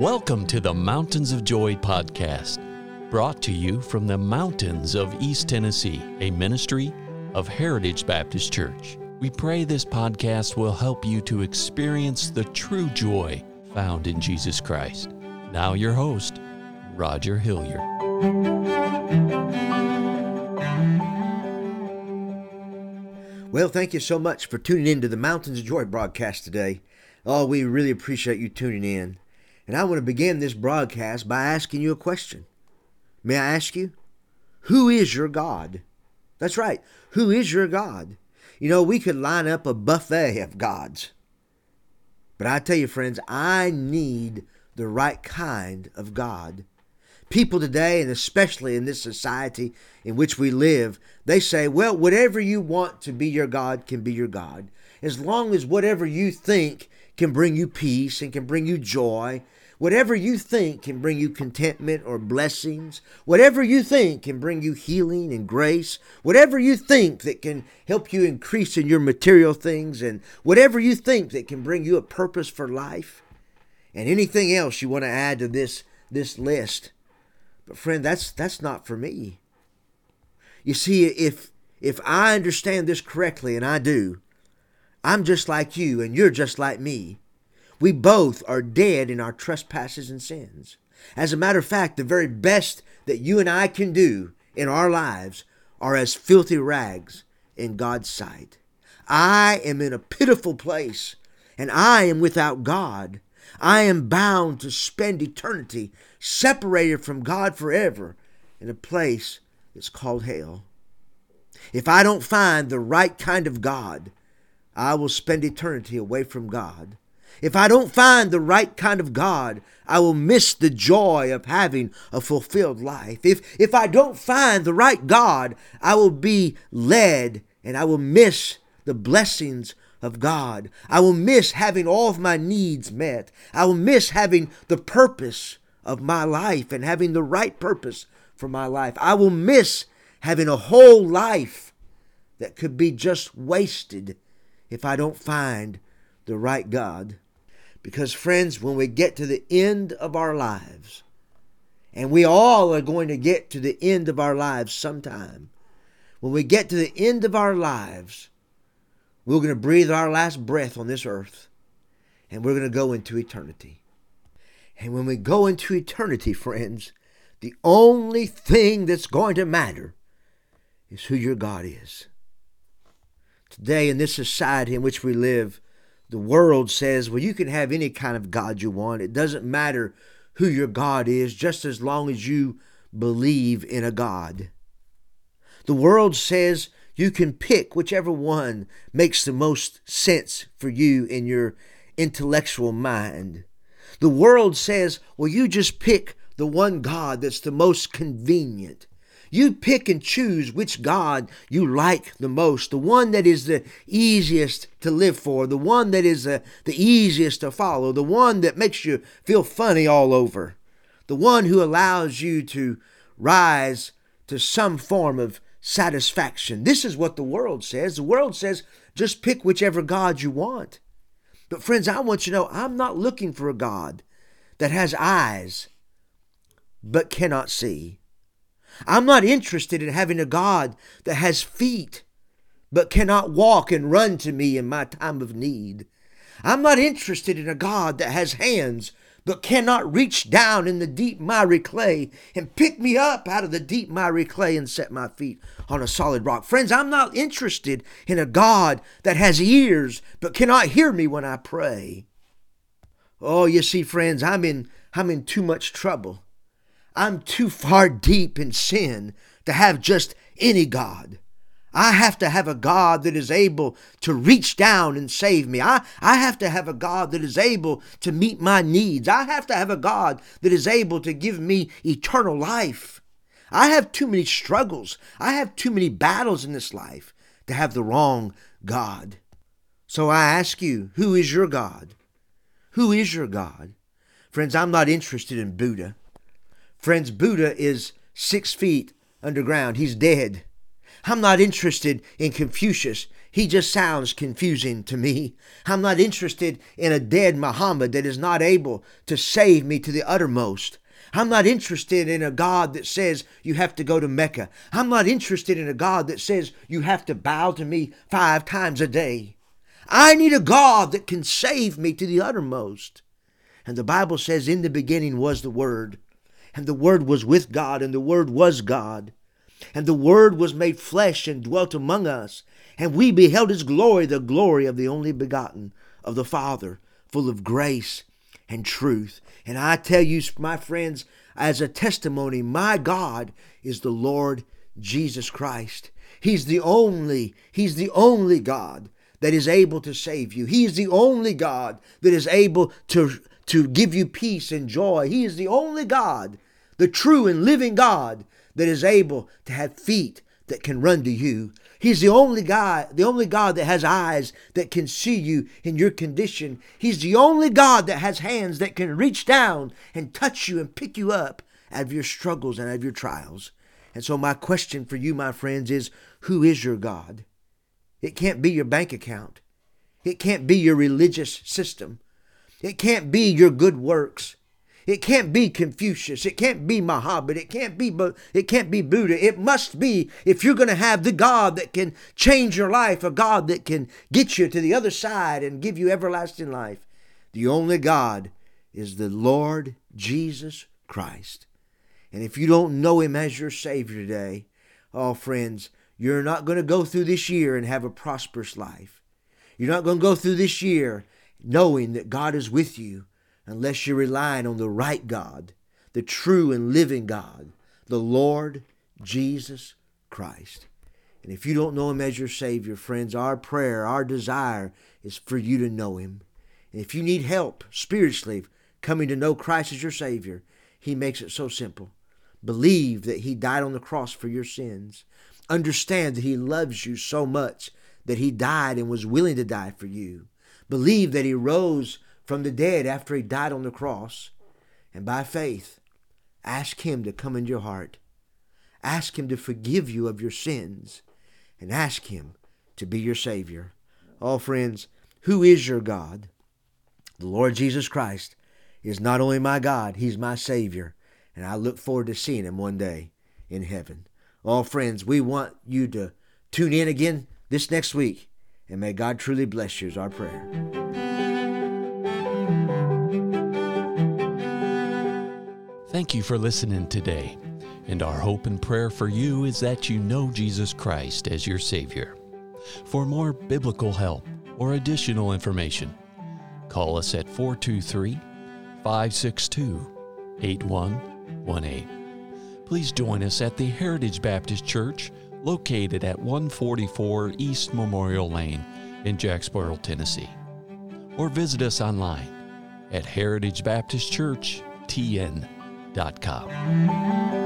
Welcome to the Mountains of Joy podcast, brought to you from the mountains of East Tennessee, a ministry of Heritage Baptist Church. We pray this podcast will help you to experience the true joy found in Jesus Christ. Now, your host, Roger Hilliard. Well, thank you so much for tuning in to the Mountains of Joy broadcast today. Oh, we really appreciate you tuning in. And I want to begin this broadcast by asking you a question. May I ask you? Who is your God? That's right. Who is your God? You know, we could line up a buffet of gods. But I tell you, friends, I need the right kind of God. People today, and especially in this society in which we live, they say, well, whatever you want to be your God can be your God. As long as whatever you think can bring you peace and can bring you joy Whatever you think can bring you contentment or blessings, whatever you think can bring you healing and grace, whatever you think that can help you increase in your material things, and whatever you think that can bring you a purpose for life, and anything else you want to add to this, this list. But friend, that's that's not for me. You see, if if I understand this correctly, and I do, I'm just like you, and you're just like me. We both are dead in our trespasses and sins. As a matter of fact, the very best that you and I can do in our lives are as filthy rags in God's sight. I am in a pitiful place, and I am without God. I am bound to spend eternity separated from God forever in a place that's called hell. If I don't find the right kind of God, I will spend eternity away from God. If I don't find the right kind of God, I will miss the joy of having a fulfilled life. If, if I don't find the right God, I will be led and I will miss the blessings of God. I will miss having all of my needs met. I will miss having the purpose of my life and having the right purpose for my life. I will miss having a whole life that could be just wasted if I don't find the right God. Because, friends, when we get to the end of our lives, and we all are going to get to the end of our lives sometime, when we get to the end of our lives, we're going to breathe our last breath on this earth, and we're going to go into eternity. And when we go into eternity, friends, the only thing that's going to matter is who your God is. Today, in this society in which we live, the world says, well, you can have any kind of God you want. It doesn't matter who your God is, just as long as you believe in a God. The world says you can pick whichever one makes the most sense for you in your intellectual mind. The world says, well, you just pick the one God that's the most convenient. You pick and choose which God you like the most, the one that is the easiest to live for, the one that is the, the easiest to follow, the one that makes you feel funny all over, the one who allows you to rise to some form of satisfaction. This is what the world says. The world says just pick whichever God you want. But, friends, I want you to know I'm not looking for a God that has eyes but cannot see. I'm not interested in having a God that has feet but cannot walk and run to me in my time of need. I'm not interested in a God that has hands but cannot reach down in the deep miry clay and pick me up out of the deep miry clay and set my feet on a solid rock. Friends, I'm not interested in a God that has ears but cannot hear me when I pray. Oh, you see, friends, I'm in I'm in too much trouble. I'm too far deep in sin to have just any God. I have to have a God that is able to reach down and save me. I, I have to have a God that is able to meet my needs. I have to have a God that is able to give me eternal life. I have too many struggles. I have too many battles in this life to have the wrong God. So I ask you, who is your God? Who is your God? Friends, I'm not interested in Buddha. Friends, Buddha is six feet underground. He's dead. I'm not interested in Confucius. He just sounds confusing to me. I'm not interested in a dead Muhammad that is not able to save me to the uttermost. I'm not interested in a God that says you have to go to Mecca. I'm not interested in a God that says you have to bow to me five times a day. I need a God that can save me to the uttermost. And the Bible says, In the beginning was the Word, and the Word was with God, and the Word was God. And the Word was made flesh and dwelt among us, and we beheld His glory, the glory of the only begotten of the Father, full of grace and truth. And I tell you, my friends, as a testimony, my God is the Lord Jesus Christ. He's the only, He's the only God that is able to save you. He is the only God that is able to, to give you peace and joy. He is the only God, the true and living God, that is able to have feet that can run to you. He's the only God, the only God that has eyes that can see you in your condition. He's the only God that has hands that can reach down and touch you and pick you up out of your struggles and out of your trials. And so, my question for you, my friends, is who is your God? It can't be your bank account. It can't be your religious system. It can't be your good works. It can't be Confucius. It can't be Muhammad. It can't be it can't be Buddha. It must be if you're going to have the God that can change your life, a God that can get you to the other side and give you everlasting life. The only God is the Lord Jesus Christ. And if you don't know him as your savior today, oh friends, you're not going to go through this year and have a prosperous life. You're not going to go through this year knowing that God is with you unless you're relying on the right God, the true and living God, the Lord Jesus Christ. And if you don't know Him as your Savior, friends, our prayer, our desire is for you to know Him. And if you need help spiritually coming to know Christ as your Savior, He makes it so simple. Believe that He died on the cross for your sins. Understand that He loves you so much that He died and was willing to die for you. Believe that He rose from the dead after He died on the cross. And by faith, ask Him to come into your heart. Ask Him to forgive you of your sins. And ask Him to be your Savior. Oh, friends, who is your God? The Lord Jesus Christ is not only my God, He's my Savior. And I look forward to seeing Him one day in heaven. All friends, we want you to tune in again this next week, and may God truly bless you, is our prayer. Thank you for listening today. And our hope and prayer for you is that you know Jesus Christ as your Savior. For more biblical help or additional information, call us at 423 562 8118 please join us at the Heritage Baptist Church located at 144 East Memorial Lane in Jacksboro, Tennessee. Or visit us online at heritagebaptistchurchtn.com.